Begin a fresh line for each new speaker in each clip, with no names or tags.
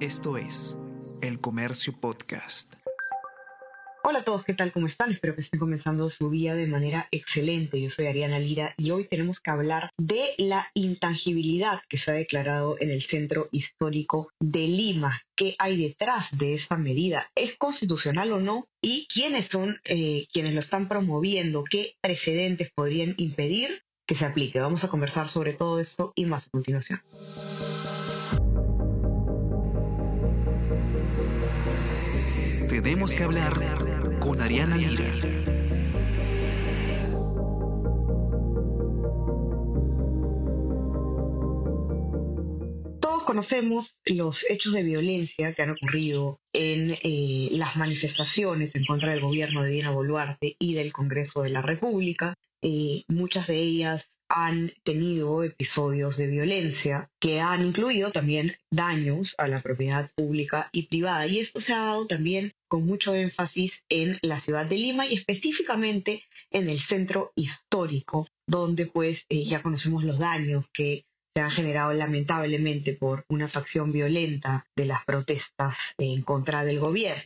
Esto es El Comercio Podcast.
Hola a todos, ¿qué tal? ¿Cómo están? Espero que estén comenzando su día de manera excelente. Yo soy Ariana Lira y hoy tenemos que hablar de la intangibilidad que se ha declarado en el centro histórico de Lima. ¿Qué hay detrás de esa medida? ¿Es constitucional o no? ¿Y quiénes son eh, quienes lo están promoviendo? ¿Qué precedentes podrían impedir que se aplique? Vamos a conversar sobre todo esto y más a continuación.
Tenemos que hablar con Ariana Lira.
Todos conocemos los hechos de violencia que han ocurrido en eh, las manifestaciones en contra del gobierno de Dina Boluarte y del Congreso de la República. Eh, muchas de ellas han tenido episodios de violencia que han incluido también daños a la propiedad pública y privada. Y esto se ha dado también con mucho énfasis en la ciudad de Lima y específicamente en el centro histórico, donde pues eh, ya conocemos los daños que se han generado lamentablemente por una facción violenta de las protestas en contra del gobierno.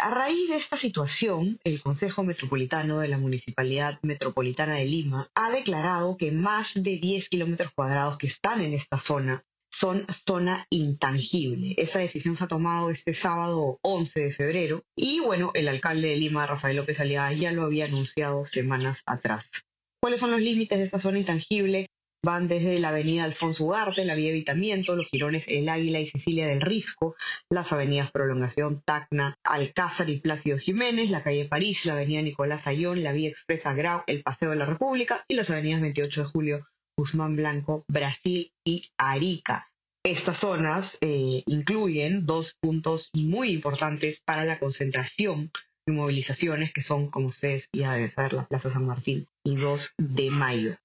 A raíz de esta situación, el Consejo Metropolitano de la Municipalidad Metropolitana de Lima ha declarado que más de 10 kilómetros cuadrados que están en esta zona son zona intangible. Esa decisión se ha tomado este sábado 11 de febrero y bueno, el alcalde de Lima, Rafael López Aliaga, ya lo había anunciado semanas atrás. ¿Cuáles son los límites de esta zona intangible? Van desde la avenida Alfonso Ugarte, la vía Evitamiento, los girones El Águila y Cecilia del Risco, las avenidas Prolongación, Tacna, Alcázar y Plácido Jiménez, la calle París, la avenida Nicolás Ayón, la vía Expresa Grau, el Paseo de la República y las avenidas 28 de Julio, Guzmán Blanco, Brasil y Arica. Estas zonas eh, incluyen dos puntos muy importantes para la concentración de movilizaciones, que son, como ustedes ya deben saber, la Plaza San Martín y 2 de Mayo.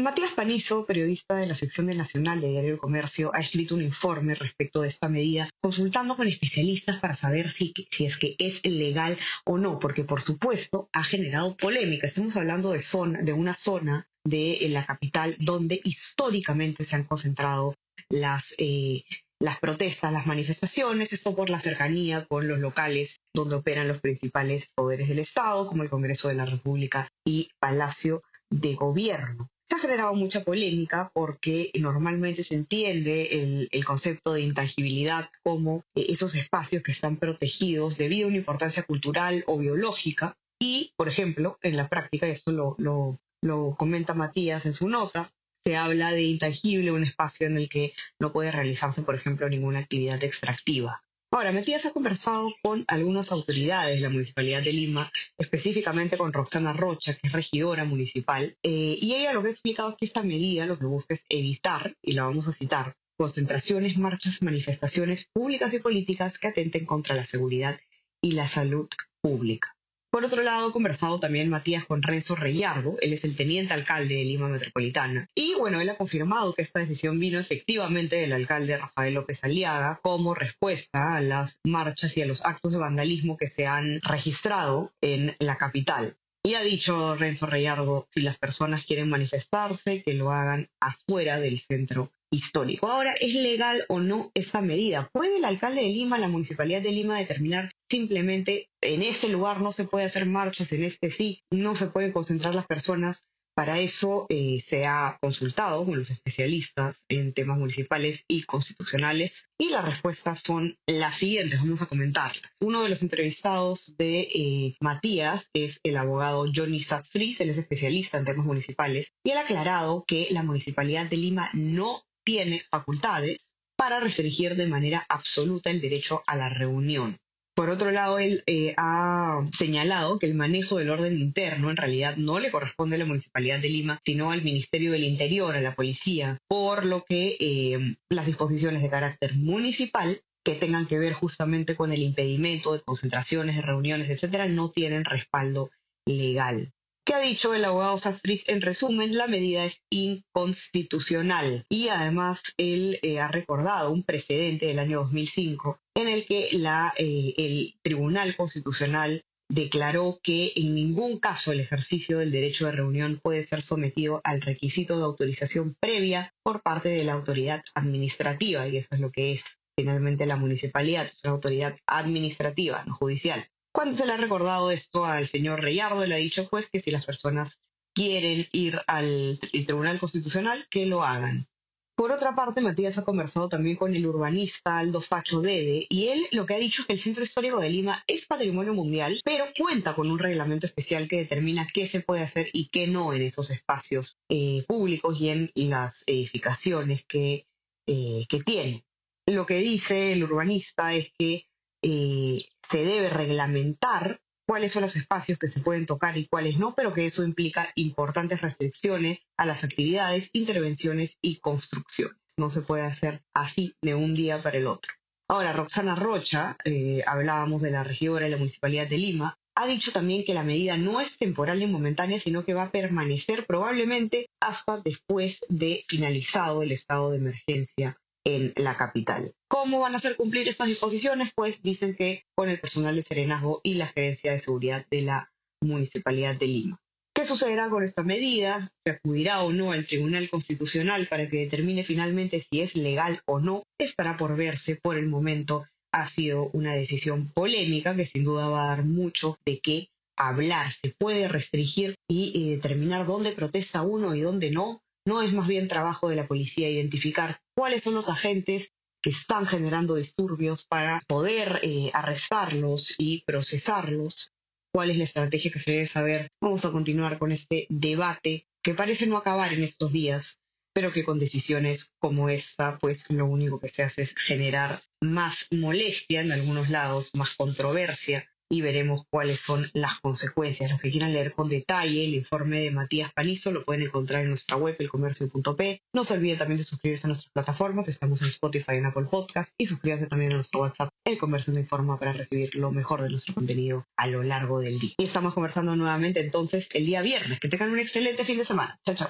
Matías Panizo, periodista de la sección de Nacional de Diario del Comercio, ha escrito un informe respecto de esta medida, consultando con especialistas para saber si, si es que es legal o no, porque por supuesto ha generado polémica. Estamos hablando de, zona, de una zona de la capital donde históricamente se han concentrado las, eh, las protestas, las manifestaciones, esto por la cercanía con los locales donde operan los principales poderes del Estado, como el Congreso de la República y Palacio de Gobierno. Se ha generado mucha polémica porque normalmente se entiende el, concepto de intangibilidad como eh, esos espacios que están protegidos debido a una importancia cultural o biológica y, por ejemplo, en la práctica, esto lo, lo comenta Matías en su nota, se habla de intangible, un espacio en el que no puede realizarse, por ejemplo, ninguna actividad extractiva. Ahora, Matías ha conversado con algunas autoridades de la Municipalidad de Lima, específicamente con Roxana Rocha, que es regidora municipal, eh, y ella lo que ha explicado es que esta medida lo que busca es evitar, y la vamos a citar, concentraciones, marchas, manifestaciones públicas y políticas que atenten contra la seguridad y la salud pública. Por otro lado, he conversado también Matías con Renzo Reyardo, él es el teniente alcalde de Lima Metropolitana. Y bueno, él ha confirmado que esta decisión vino efectivamente del alcalde Rafael López Aliaga como respuesta a las marchas y a los actos de vandalismo que se han registrado en la capital. Y ha dicho Renzo Reyardo, si las personas quieren manifestarse, que lo hagan afuera del centro histórico. Ahora, ¿es legal o no esa medida? ¿Puede el alcalde de Lima, la municipalidad de Lima determinar simplemente en este lugar no se puede hacer marchas, en este sí, no se pueden concentrar las personas? Para eso eh, se ha consultado con los especialistas en temas municipales y constitucionales y las respuestas son las siguientes, vamos a comentarlas. Uno de los entrevistados de eh, Matías es el abogado Johnny Sassfries, él es especialista en temas municipales y él ha aclarado que la Municipalidad de Lima no tiene facultades para restringir de manera absoluta el derecho a la reunión. Por otro lado, él eh, ha señalado que el manejo del orden interno en realidad no le corresponde a la Municipalidad de Lima, sino al Ministerio del Interior, a la Policía, por lo que eh, las disposiciones de carácter municipal que tengan que ver justamente con el impedimento de concentraciones, de reuniones, etcétera, no tienen respaldo legal. ¿Qué ha dicho el abogado Sastris? En resumen, la medida es inconstitucional y además él eh, ha recordado un precedente del año 2005 en el que la, eh, el Tribunal Constitucional declaró que en ningún caso el ejercicio del derecho de reunión puede ser sometido al requisito de autorización previa por parte de la autoridad administrativa, y eso es lo que es finalmente la municipalidad es una autoridad administrativa, no judicial. Cuando se le ha recordado esto al señor Reyardo, le ha dicho juez que si las personas quieren ir al Tribunal Constitucional, que lo hagan. Por otra parte, Matías ha conversado también con el urbanista Aldo Facho Dede y él lo que ha dicho es que el Centro Histórico de Lima es patrimonio mundial, pero cuenta con un reglamento especial que determina qué se puede hacer y qué no en esos espacios eh, públicos y en las edificaciones que, eh, que tiene. Lo que dice el urbanista es que eh, se debe reglamentar cuáles son los espacios que se pueden tocar y cuáles no, pero que eso implica importantes restricciones a las actividades, intervenciones y construcciones. No se puede hacer así de un día para el otro. Ahora, Roxana Rocha, eh, hablábamos de la regidora de la Municipalidad de Lima, ha dicho también que la medida no es temporal ni momentánea, sino que va a permanecer probablemente hasta después de finalizado el estado de emergencia en la capital. ¿Cómo van a hacer cumplir estas disposiciones? Pues dicen que con el personal de Serenazgo y la Gerencia de Seguridad de la Municipalidad de Lima. ¿Qué sucederá con esta medida? ¿Se acudirá o no al Tribunal Constitucional para que determine finalmente si es legal o no? Estará por verse por el momento. Ha sido una decisión polémica que sin duda va a dar mucho de qué hablar. Se puede restringir y determinar dónde protesta uno y dónde no. No es más bien trabajo de la policía identificar cuáles son los agentes que están generando disturbios para poder eh, arrestarlos y procesarlos. ¿Cuál es la estrategia que se debe saber? Vamos a continuar con este debate que parece no acabar en estos días, pero que con decisiones como esta, pues lo único que se hace es generar más molestia en algunos lados, más controversia y veremos cuáles son las consecuencias. Los que quieran leer con detalle el informe de Matías Panizo lo pueden encontrar en nuestra web, elcomercio.p. No se olviden también de suscribirse a nuestras plataformas, estamos en Spotify y en Apple Podcast y suscríbanse también a nuestro WhatsApp, El Comercio de Informa, para recibir lo mejor de nuestro contenido a lo largo del día. Y estamos conversando nuevamente entonces el día viernes. Que tengan un excelente fin de semana. Chao, chao.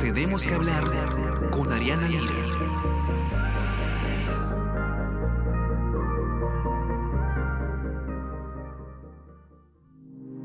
Tenemos que hablar con Ariana Lira.